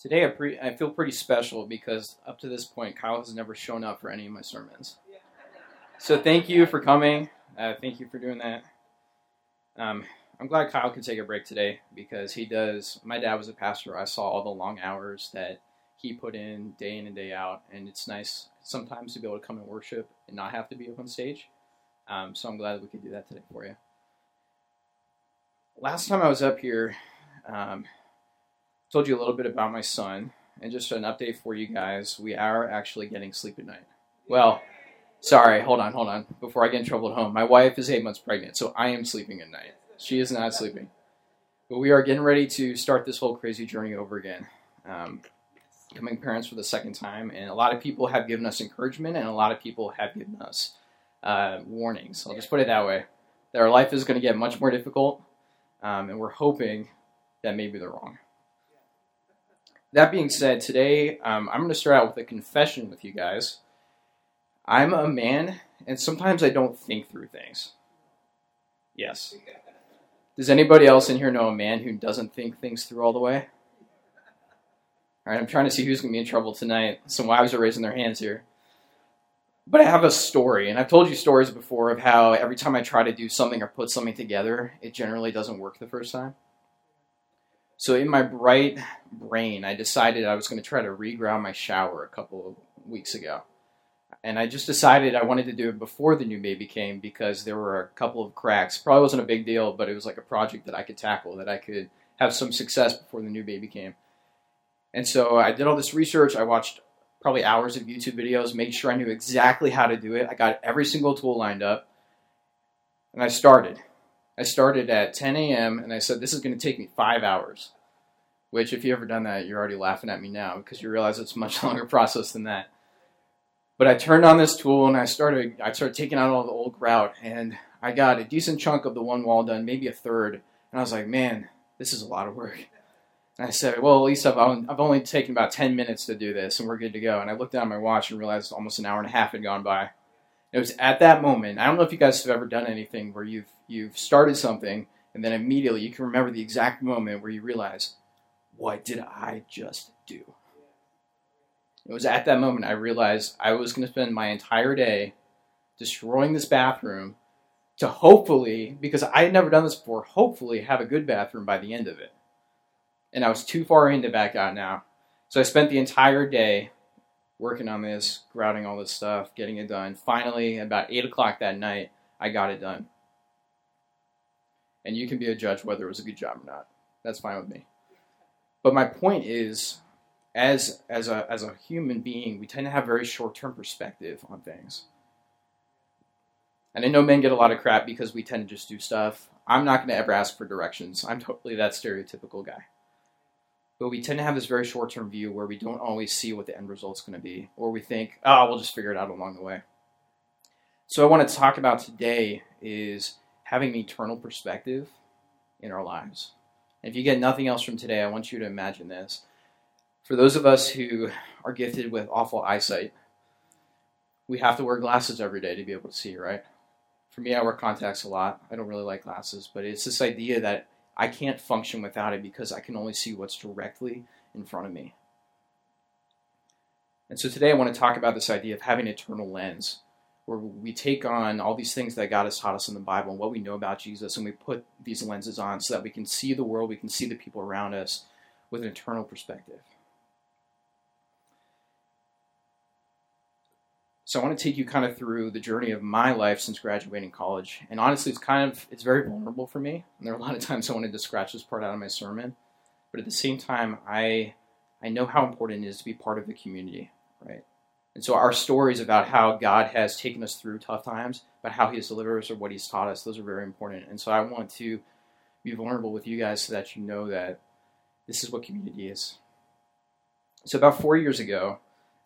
Today I, pre- I feel pretty special because up to this point, Kyle has never shown up for any of my sermons. So thank you for coming. Uh, thank you for doing that. Um, I'm glad Kyle could take a break today because he does. My dad was a pastor. I saw all the long hours that he put in day in and day out, and it's nice sometimes to be able to come and worship and not have to be up on stage. Um, so I'm glad that we could do that today for you. Last time I was up here, um, told you a little bit about my son, and just an update for you guys. We are actually getting sleep at night. Well, sorry, hold on, hold on. Before I get in trouble at home, my wife is eight months pregnant, so I am sleeping at night. She is not sleeping. But we are getting ready to start this whole crazy journey over again. Um, becoming parents for the second time, and a lot of people have given us encouragement, and a lot of people have given us uh, warnings. I'll just put it that way. That our life is going to get much more difficult, um, and we're hoping that maybe they're wrong. That being said, today um, I'm going to start out with a confession with you guys. I'm a man, and sometimes I don't think through things. Yes. Does anybody else in here know a man who doesn't think things through all the way? All right, I'm trying to see who's going to be in trouble tonight. Some wives are raising their hands here. But I have a story, and I've told you stories before of how every time I try to do something or put something together, it generally doesn't work the first time. So, in my bright brain, I decided I was going to try to regrout my shower a couple of weeks ago. And I just decided I wanted to do it before the new baby came because there were a couple of cracks. Probably wasn't a big deal, but it was like a project that I could tackle, that I could have some success before the new baby came. And so I did all this research. I watched probably hours of YouTube videos, made sure I knew exactly how to do it. I got every single tool lined up. And I started. I started at 10 a.m. and I said, this is going to take me five hours. Which, if you've ever done that, you're already laughing at me now because you realize it's a much longer process than that. But I turned on this tool and I started. I started taking out all the old grout, and I got a decent chunk of the one wall done, maybe a third. And I was like, man, this is a lot of work. And I said, well, at least I've, I've only taken about 10 minutes to do this, and we're good to go. And I looked down at my watch and realized almost an hour and a half had gone by. It was at that moment. I don't know if you guys have ever done anything where you've you've started something and then immediately you can remember the exact moment where you realize, what did I just do? It was at that moment I realized I was going to spend my entire day destroying this bathroom to hopefully, because I had never done this before, hopefully have a good bathroom by the end of it. And I was too far in to back out now. So I spent the entire day working on this, grouting all this stuff, getting it done. Finally, about 8 o'clock that night, I got it done. And you can be a judge whether it was a good job or not. That's fine with me. But my point is, as as a as a human being, we tend to have very short term perspective on things. And I know men get a lot of crap because we tend to just do stuff. I'm not going to ever ask for directions. I'm totally that stereotypical guy. But we tend to have this very short term view where we don't always see what the end result's going to be, or we think, oh, we'll just figure it out along the way. So, I want to talk about today is having an eternal perspective in our lives. If you get nothing else from today, I want you to imagine this. For those of us who are gifted with awful eyesight, we have to wear glasses every day to be able to see, right? For me, I wear contacts a lot. I don't really like glasses, but it's this idea that I can't function without it because I can only see what's directly in front of me. And so today I want to talk about this idea of having an eternal lens where we take on all these things that God has taught us in the Bible and what we know about Jesus, and we put these lenses on so that we can see the world, we can see the people around us with an eternal perspective. So I want to take you kind of through the journey of my life since graduating college. And honestly, it's kind of it's very vulnerable for me. And there are a lot of times I wanted to scratch this part out of my sermon, but at the same time, I I know how important it is to be part of the community, right? And so our stories about how God has taken us through tough times, but how He has delivered us or what He's taught us, those are very important. And so I want to be vulnerable with you guys so that you know that this is what community is. So about four years ago,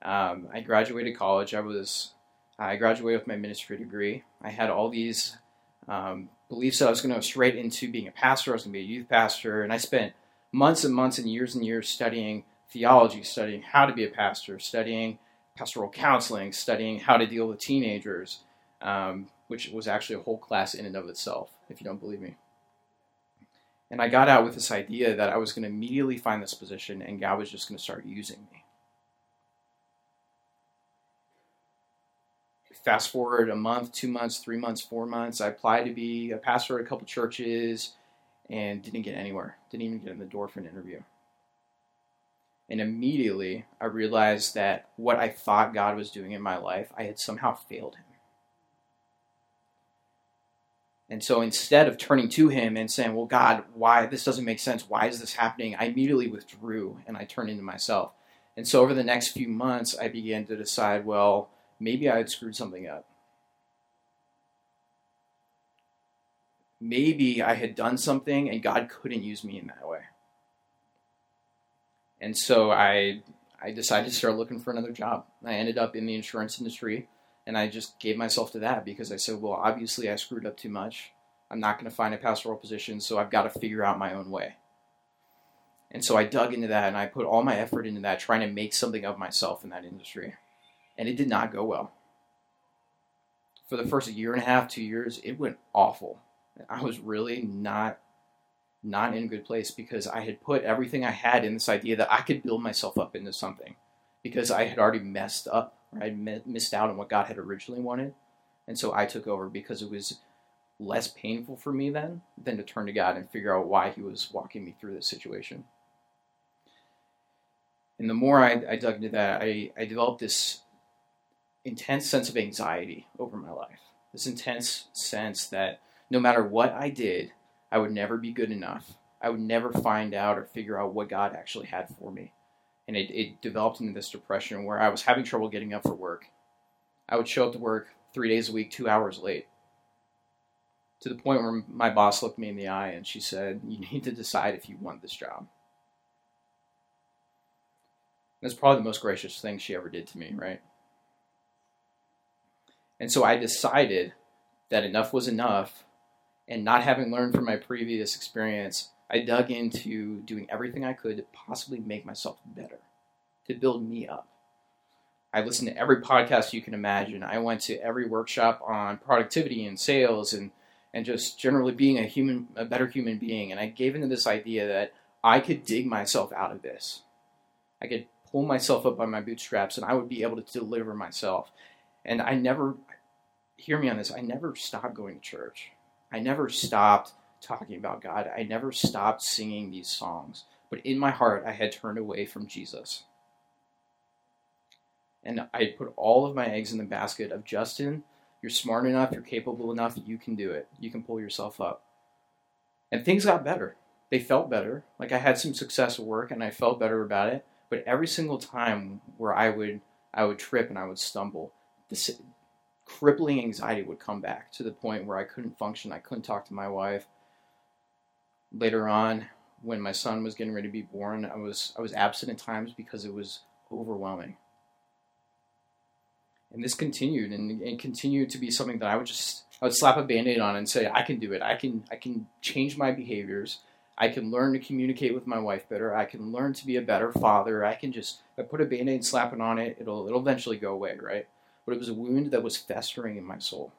um, I graduated college. I was I graduated with my ministry degree. I had all these um, beliefs that I was going to go straight into being a pastor. I was going to be a youth pastor, and I spent months and months and years and years studying theology, studying how to be a pastor, studying pastoral counseling, studying how to deal with teenagers, um, which was actually a whole class in and of itself, if you don't believe me. And I got out with this idea that I was going to immediately find this position and God was just going to start using me. Fast forward a month, two months, three months, four months. I applied to be a pastor at a couple churches and didn't get anywhere. Didn't even get in the door for an interview. And immediately I realized that what I thought God was doing in my life, I had somehow failed Him. And so instead of turning to Him and saying, Well, God, why? This doesn't make sense. Why is this happening? I immediately withdrew and I turned into myself. And so over the next few months, I began to decide, well, maybe I had screwed something up. Maybe I had done something and God couldn't use me in that way. And so I I decided to start looking for another job. I ended up in the insurance industry and I just gave myself to that because I said, well, obviously I screwed up too much. I'm not going to find a pastoral position, so I've got to figure out my own way. And so I dug into that and I put all my effort into that, trying to make something of myself in that industry. And it did not go well. For the first year and a half, two years, it went awful. I was really not not in a good place because I had put everything I had in this idea that I could build myself up into something because I had already messed up. Or I had missed out on what God had originally wanted. And so I took over because it was less painful for me then than to turn to God and figure out why He was walking me through this situation. And the more I, I dug into that, I, I developed this intense sense of anxiety over my life. This intense sense that no matter what I did, I would never be good enough. I would never find out or figure out what God actually had for me. And it, it developed into this depression where I was having trouble getting up for work. I would show up to work three days a week, two hours late. To the point where my boss looked me in the eye and she said, You need to decide if you want this job. That's probably the most gracious thing she ever did to me, right? And so I decided that enough was enough and not having learned from my previous experience, I dug into doing everything I could to possibly make myself better, to build me up. I listened to every podcast you can imagine. I went to every workshop on productivity and sales and and just generally being a human a better human being and I gave into this idea that I could dig myself out of this. I could pull myself up by my bootstraps and I would be able to deliver myself. And I never hear me on this, I never stopped going to church. I never stopped talking about God. I never stopped singing these songs. But in my heart, I had turned away from Jesus. And I put all of my eggs in the basket of Justin, you're smart enough, you're capable enough, you can do it. You can pull yourself up. And things got better. They felt better. Like I had some success at work and I felt better about it. But every single time where I would I would trip and I would stumble, crippling anxiety would come back to the point where I couldn't function. I couldn't talk to my wife. Later on, when my son was getting ready to be born, I was I was absent at times because it was overwhelming. And this continued and, and continued to be something that I would just I would slap a band-aid on and say, I can do it. I can I can change my behaviors. I can learn to communicate with my wife better. I can learn to be a better father. I can just I put a band-aid, slap it on it, it'll it'll eventually go away, right? But it was a wound that was festering in my soul.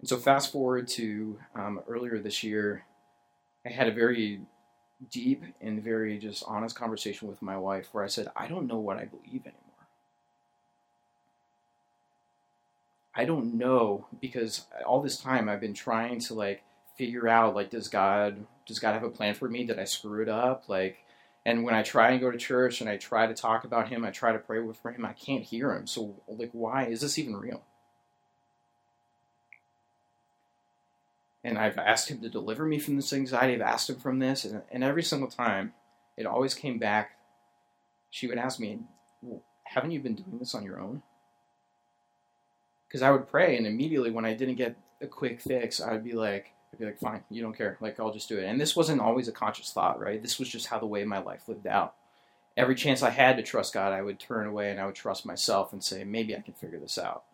And so, fast forward to um, earlier this year, I had a very deep and very just honest conversation with my wife where I said, I don't know what I believe anymore. I don't know because all this time I've been trying to like figure out like does God does God have a plan for me? Did I screw it up? Like and when I try and go to church and I try to talk about him, I try to pray for him, I can't hear him. So like why is this even real? And I've asked him to deliver me from this anxiety. I've asked him from this, and, and every single time, it always came back. She would ask me, well, "Haven't you been doing this on your own?" Because I would pray, and immediately when I didn't get a quick fix, I'd be like, I'd be like, fine, you don't care. Like, I'll just do it. And this wasn't always a conscious thought, right? This was just how the way my life lived out. Every chance I had to trust God, I would turn away and I would trust myself and say, maybe I can figure this out.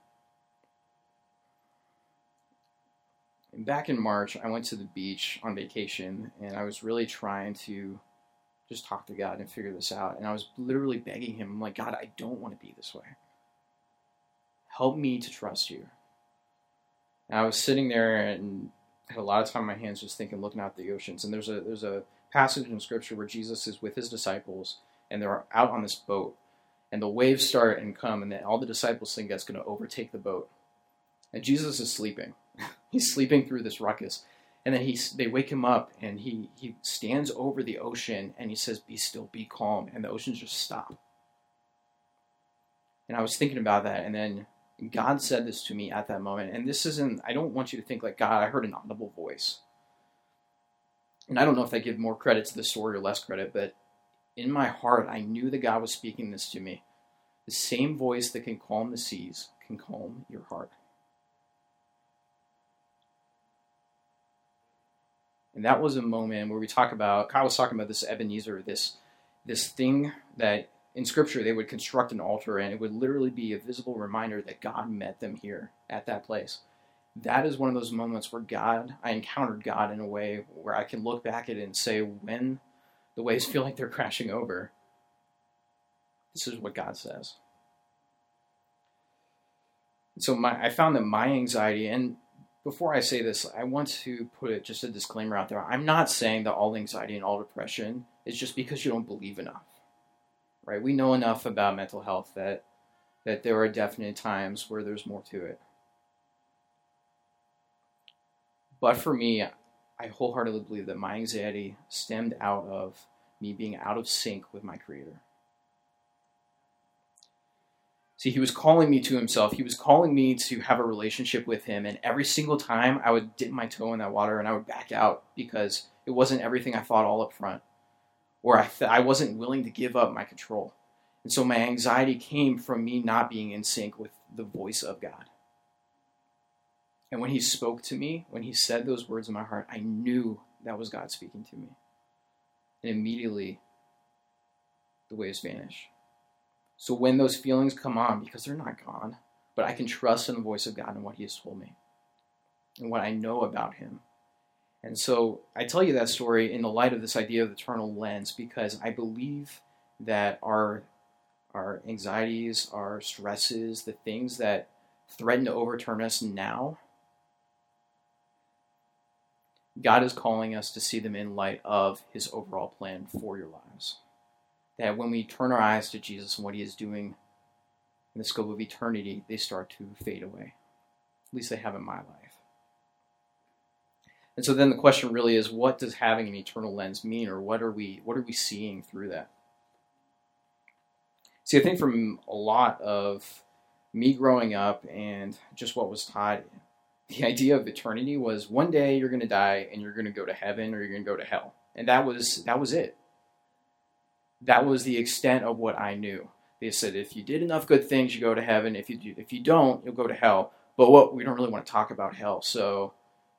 And back in March, I went to the beach on vacation and I was really trying to just talk to God and figure this out. And I was literally begging Him, I'm like, God, I don't want to be this way. Help me to trust you. And I was sitting there and had a lot of time on my hands just thinking, looking out at the oceans. And there's a there's a passage in scripture where Jesus is with his disciples and they're out on this boat and the waves start and come and then all the disciples think that's going to overtake the boat. And Jesus is sleeping. He's sleeping through this ruckus. And then he, they wake him up and he, he stands over the ocean and he says, Be still, be calm. And the oceans just stop. And I was thinking about that. And then God said this to me at that moment. And this isn't, I don't want you to think like, God, I heard an audible voice. And I don't know if I give more credit to the story or less credit, but in my heart, I knew that God was speaking this to me. The same voice that can calm the seas can calm your heart. And that was a moment where we talk about, Kyle was talking about this Ebenezer, this, this thing that in scripture they would construct an altar and it would literally be a visible reminder that God met them here at that place. That is one of those moments where God, I encountered God in a way where I can look back at it and say, when the waves feel like they're crashing over, this is what God says. So my, I found that my anxiety, and before I say this, I want to put just a disclaimer out there. I'm not saying that all anxiety and all depression is just because you don't believe enough right? We know enough about mental health that that there are definite times where there's more to it. But for me, I wholeheartedly believe that my anxiety stemmed out of me being out of sync with my Creator. See, he was calling me to himself. He was calling me to have a relationship with him. And every single time I would dip my toe in that water and I would back out because it wasn't everything I thought all up front or I, th- I wasn't willing to give up my control. And so my anxiety came from me not being in sync with the voice of God. And when he spoke to me, when he said those words in my heart, I knew that was God speaking to me. And immediately, the waves vanish. So when those feelings come on, because they're not gone, but I can trust in the voice of God and what he has told me and what I know about him and so I tell you that story in the light of this idea of the eternal lens because I believe that our our anxieties, our stresses, the things that threaten to overturn us now, God is calling us to see them in light of his overall plan for your lives. That when we turn our eyes to Jesus and what he is doing in the scope of eternity, they start to fade away. At least they have in my life. And so then the question really is, what does having an eternal lens mean, or what are we what are we seeing through that? See, I think from a lot of me growing up and just what was taught, the idea of eternity was one day you're going to die and you're going to go to heaven or you're going to go to hell, and that was that was it. That was the extent of what I knew. They said if you did enough good things, you go to heaven. If you do, if you don't, you'll go to hell. But what we don't really want to talk about hell, so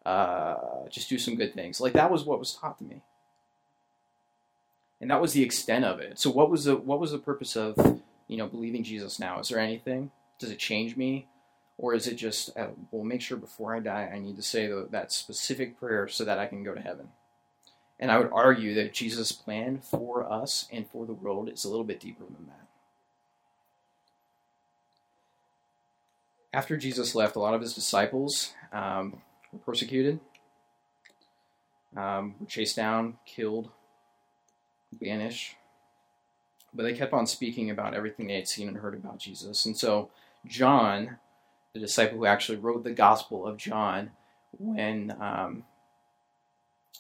uh, just do some good things. Like that was what was taught to me, and that was the extent of it. So what was the what was the purpose of you know believing Jesus now? Is there anything? Does it change me? Or is it just, uh, well, make sure before I die, I need to say the, that specific prayer so that I can go to heaven? And I would argue that Jesus' plan for us and for the world is a little bit deeper than that. After Jesus left, a lot of his disciples um, were persecuted, um, were chased down, killed, banished. But they kept on speaking about everything they had seen and heard about Jesus. And so, John, the disciple who actually wrote the Gospel of John, when um,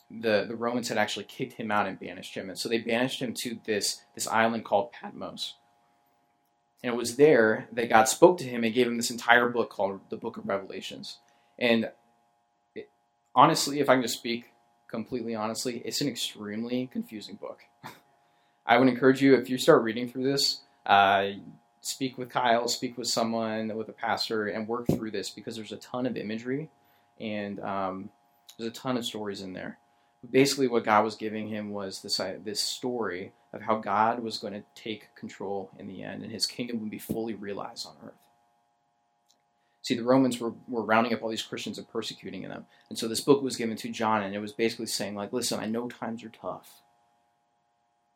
the the Romans had actually kicked him out and banished him, and so they banished him to this this island called Patmos. And it was there that God spoke to him and gave him this entire book called the Book of Revelations. And honestly, if I can just speak completely honestly, it's an extremely confusing book. I would encourage you, if you start reading through this, uh, speak with Kyle, speak with someone, with a pastor, and work through this because there's a ton of imagery and um, there's a ton of stories in there. Basically, what God was giving him was this uh, this story of how God was going to take control in the end, and His kingdom would be fully realized on earth. See, the Romans were, were rounding up all these Christians and persecuting them. And so this book was given to John, and it was basically saying, like, listen, I know times are tough,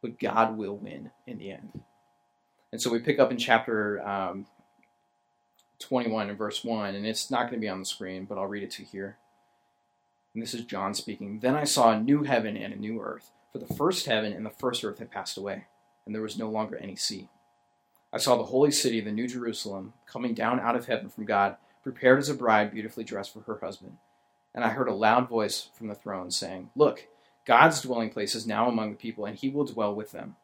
but God will win in the end. And so we pick up in chapter um, 21 and verse 1, and it's not going to be on the screen, but I'll read it to you here. And this is John speaking. Then I saw a new heaven and a new earth, for the first heaven and the first earth had passed away, and there was no longer any sea. I saw the holy city, the New Jerusalem, coming down out of heaven from God, prepared as a bride beautifully dressed for her husband. And I heard a loud voice from the throne saying, Look, God's dwelling place is now among the people, and he will dwell with them.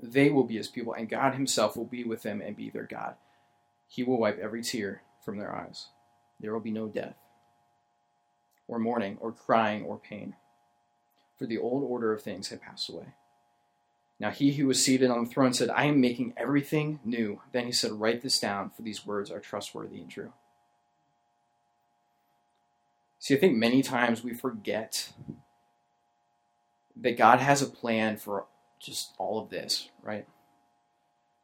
They will be his people, and God himself will be with them and be their God. He will wipe every tear from their eyes. There will be no death, or mourning, or crying, or pain, for the old order of things had passed away. Now he who was seated on the throne said, I am making everything new. Then he said, Write this down, for these words are trustworthy and true. See, I think many times we forget that God has a plan for just all of this, right?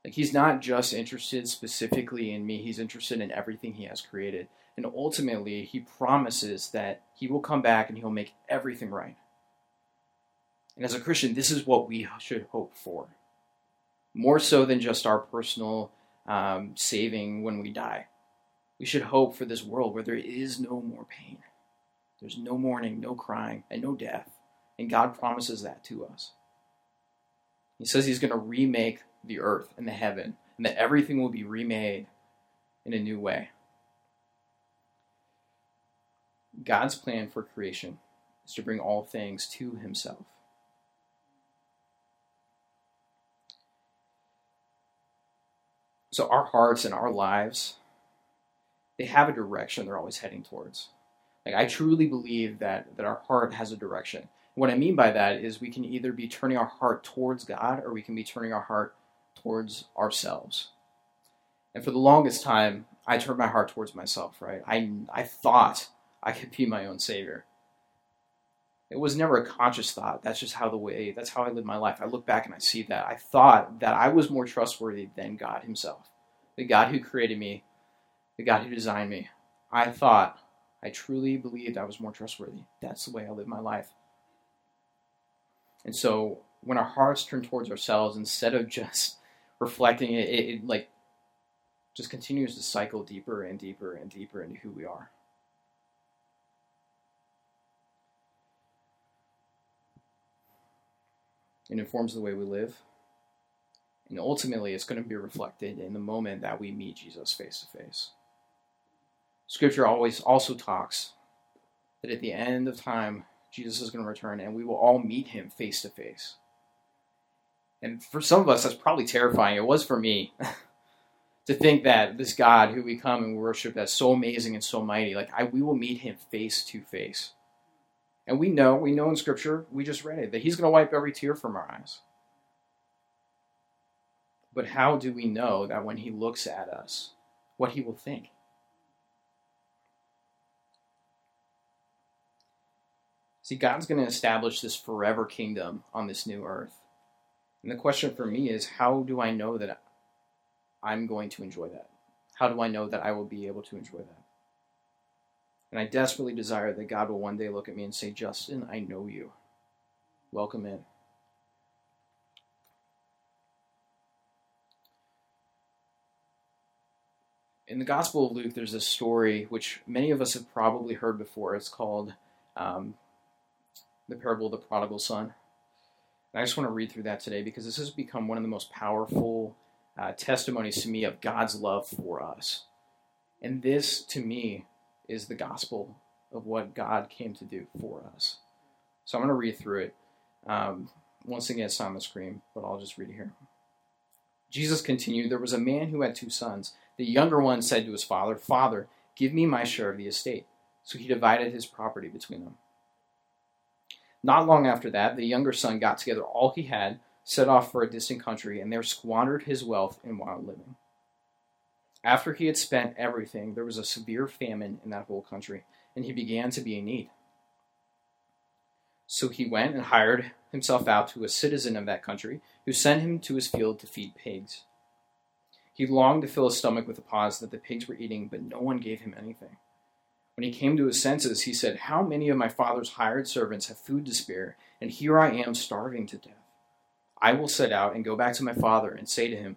Like he's not just interested specifically in me, he's interested in everything he has created. And ultimately, he promises that he will come back and he'll make everything right. And as a Christian, this is what we should hope for. More so than just our personal um, saving when we die. We should hope for this world where there is no more pain. There's no mourning, no crying, and no death. And God promises that to us. He says He's going to remake the earth and the heaven, and that everything will be remade in a new way. God's plan for creation is to bring all things to Himself. So our hearts and our lives, they have a direction they're always heading towards. Like I truly believe that that our heart has a direction. What I mean by that is we can either be turning our heart towards God or we can be turning our heart towards ourselves. And for the longest time, I turned my heart towards myself, right? I, I thought I could be my own savior. It was never a conscious thought. That's just how the way, that's how I live my life. I look back and I see that. I thought that I was more trustworthy than God Himself, the God who created me, the God who designed me. I thought, I truly believed I was more trustworthy. That's the way I live my life. And so when our hearts turn towards ourselves, instead of just reflecting it, it, it like just continues to cycle deeper and deeper and deeper into who we are. It informs the way we live. And ultimately, it's going to be reflected in the moment that we meet Jesus face to face. Scripture always also talks that at the end of time, Jesus is going to return and we will all meet him face to face. And for some of us, that's probably terrifying. It was for me to think that this God who we come and worship that's so amazing and so mighty, like I, we will meet him face to face. And we know, we know in Scripture, we just read it, that He's going to wipe every tear from our eyes. But how do we know that when He looks at us, what He will think? See, God's going to establish this forever kingdom on this new earth. And the question for me is how do I know that I'm going to enjoy that? How do I know that I will be able to enjoy that? And I desperately desire that God will one day look at me and say, Justin, I know you. Welcome in. In the Gospel of Luke, there's this story which many of us have probably heard before. It's called um, the parable of the prodigal son. And I just want to read through that today because this has become one of the most powerful uh, testimonies to me of God's love for us. And this, to me, is the gospel of what God came to do for us. So I'm going to read through it. Um, once again, it's on the screen, but I'll just read it here. Jesus continued There was a man who had two sons. The younger one said to his father, Father, give me my share of the estate. So he divided his property between them. Not long after that, the younger son got together all he had, set off for a distant country, and there squandered his wealth in wild living. After he had spent everything, there was a severe famine in that whole country, and he began to be in need. So he went and hired himself out to a citizen of that country, who sent him to his field to feed pigs. He longed to fill his stomach with the pods that the pigs were eating, but no one gave him anything. When he came to his senses, he said, How many of my father's hired servants have food to spare, and here I am starving to death? I will set out and go back to my father and say to him,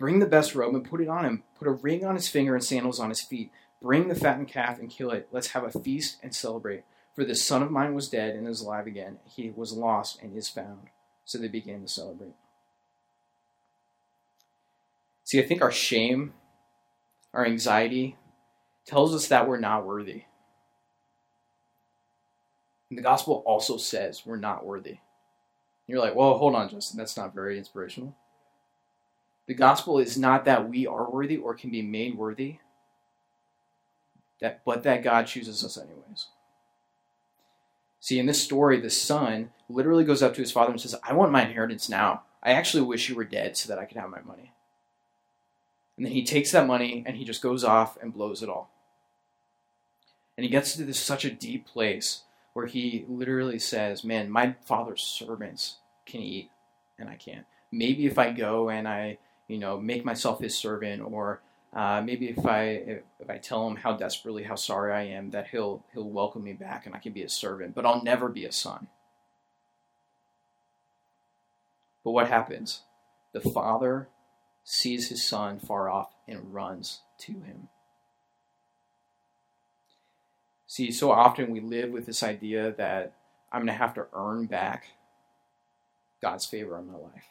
Bring the best robe and put it on him. Put a ring on his finger and sandals on his feet. Bring the fattened calf and kill it. Let's have a feast and celebrate. For this son of mine was dead and is alive again. He was lost and is found. So they began to celebrate. See, I think our shame, our anxiety, tells us that we're not worthy. And the gospel also says we're not worthy. you're like, well, hold on, Justin, that's not very inspirational. The gospel is not that we are worthy or can be made worthy, that, but that God chooses us anyways. See, in this story, the son literally goes up to his father and says, I want my inheritance now. I actually wish you were dead so that I could have my money. And then he takes that money and he just goes off and blows it all. And he gets to this such a deep place where he literally says, Man, my father's servants can eat and I can't. Maybe if I go and I you know, make myself his servant, or uh, maybe if I if, I tell him how desperately how sorry I am, that he'll he'll welcome me back and I can be a servant. But I'll never be a son. But what happens? The father sees his son far off and runs to him. See, so often we live with this idea that I'm going to have to earn back God's favor in my life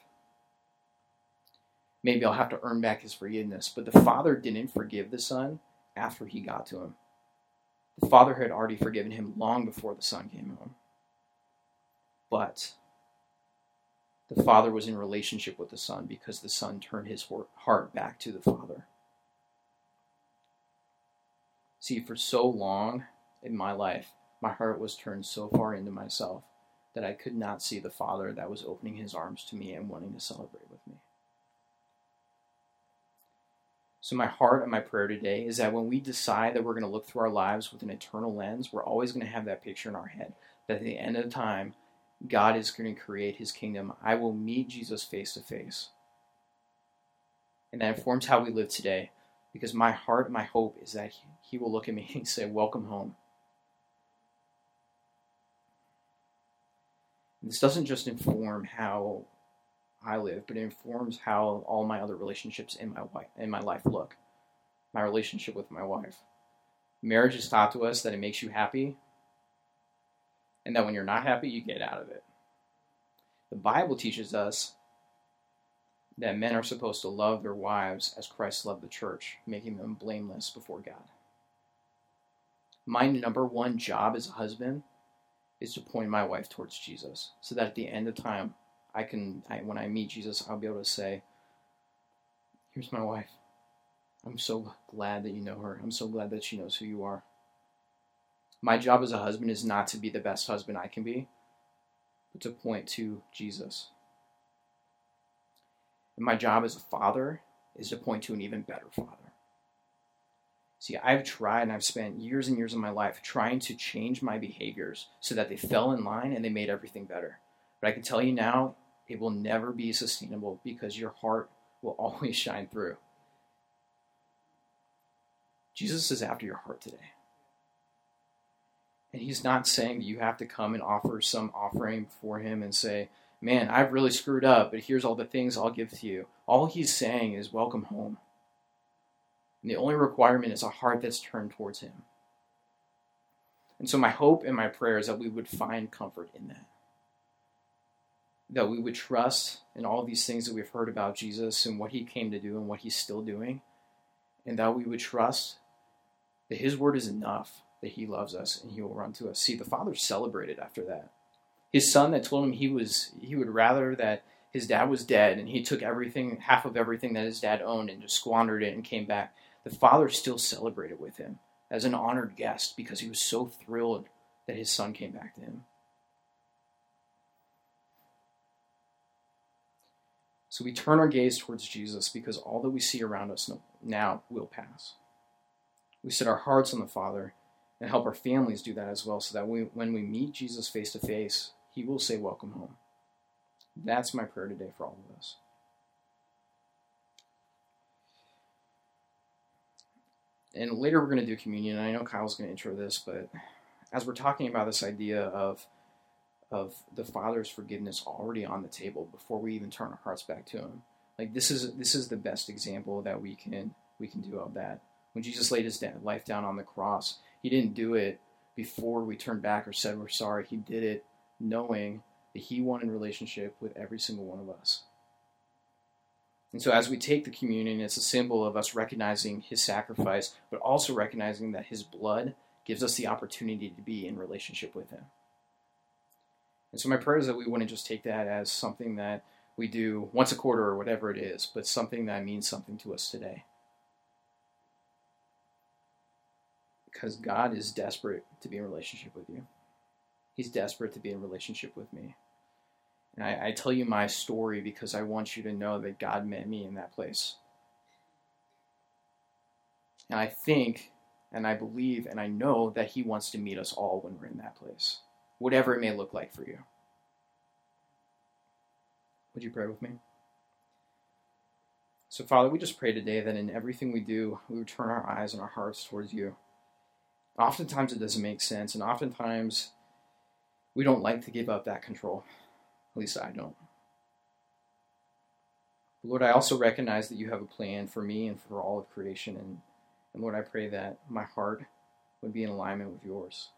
maybe I'll have to earn back his forgiveness. But the father didn't forgive the son after he got to him. The father had already forgiven him long before the son came home. But the father was in relationship with the son because the son turned his heart back to the father. See, for so long in my life, my heart was turned so far into myself that I could not see the father that was opening his arms to me and wanting to celebrate with me. So, my heart and my prayer today is that when we decide that we're going to look through our lives with an eternal lens, we're always going to have that picture in our head that at the end of the time, God is going to create his kingdom. I will meet Jesus face to face. And that informs how we live today because my heart my hope is that he will look at me and say, Welcome home. And this doesn't just inform how I live, but it informs how all my other relationships in my wife in my life look. My relationship with my wife. Marriage is taught to us that it makes you happy, and that when you're not happy, you get out of it. The Bible teaches us that men are supposed to love their wives as Christ loved the church, making them blameless before God. My number one job as a husband is to point my wife towards Jesus, so that at the end of time, I can, I, when I meet Jesus, I'll be able to say, Here's my wife. I'm so glad that you know her. I'm so glad that she knows who you are. My job as a husband is not to be the best husband I can be, but to point to Jesus. And my job as a father is to point to an even better father. See, I've tried and I've spent years and years of my life trying to change my behaviors so that they fell in line and they made everything better. But I can tell you now, it will never be sustainable because your heart will always shine through. Jesus is after your heart today. And he's not saying that you have to come and offer some offering for him and say, Man, I've really screwed up, but here's all the things I'll give to you. All he's saying is, Welcome home. And the only requirement is a heart that's turned towards him. And so, my hope and my prayer is that we would find comfort in that that we would trust in all these things that we've heard about Jesus and what he came to do and what he's still doing, and that we would trust that his word is enough, that he loves us and he will run to us. See, the father celebrated after that. His son that told him he was he would rather that his dad was dead and he took everything, half of everything that his dad owned and just squandered it and came back. The father still celebrated with him as an honored guest because he was so thrilled that his son came back to him. So we turn our gaze towards Jesus because all that we see around us now will pass. we set our hearts on the Father and help our families do that as well so that we, when we meet Jesus face to face, he will say, Welcome home. That's my prayer today for all of us. And later we're going to do communion. I know Kyle's going to intro this, but as we're talking about this idea of of the Father's forgiveness already on the table before we even turn our hearts back to Him, like this is this is the best example that we can we can do of that. When Jesus laid His life down on the cross, He didn't do it before we turned back or said we're sorry. He did it knowing that He wanted relationship with every single one of us. And so, as we take the communion, it's a symbol of us recognizing his sacrifice, but also recognizing that his blood gives us the opportunity to be in relationship with him. And so, my prayer is that we wouldn't just take that as something that we do once a quarter or whatever it is, but something that means something to us today. Because God is desperate to be in relationship with you, He's desperate to be in relationship with me. And I, I tell you my story because I want you to know that God met me in that place. And I think and I believe and I know that He wants to meet us all when we're in that place, whatever it may look like for you. Would you pray with me? So, Father, we just pray today that in everything we do, we would turn our eyes and our hearts towards you. Oftentimes it doesn't make sense, and oftentimes we don't like to give up that control. At least I don't. Lord, I also recognize that you have a plan for me and for all of creation. And, and Lord, I pray that my heart would be in alignment with yours.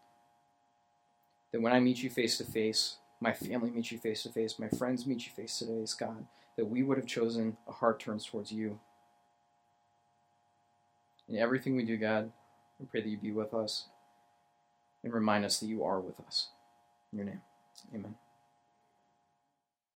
That when I meet you face to face, my family meets you face to face, my friends meet you face to face, God, that we would have chosen a heart turns towards you. In everything we do, God, we pray that you be with us and remind us that you are with us. In your name, amen.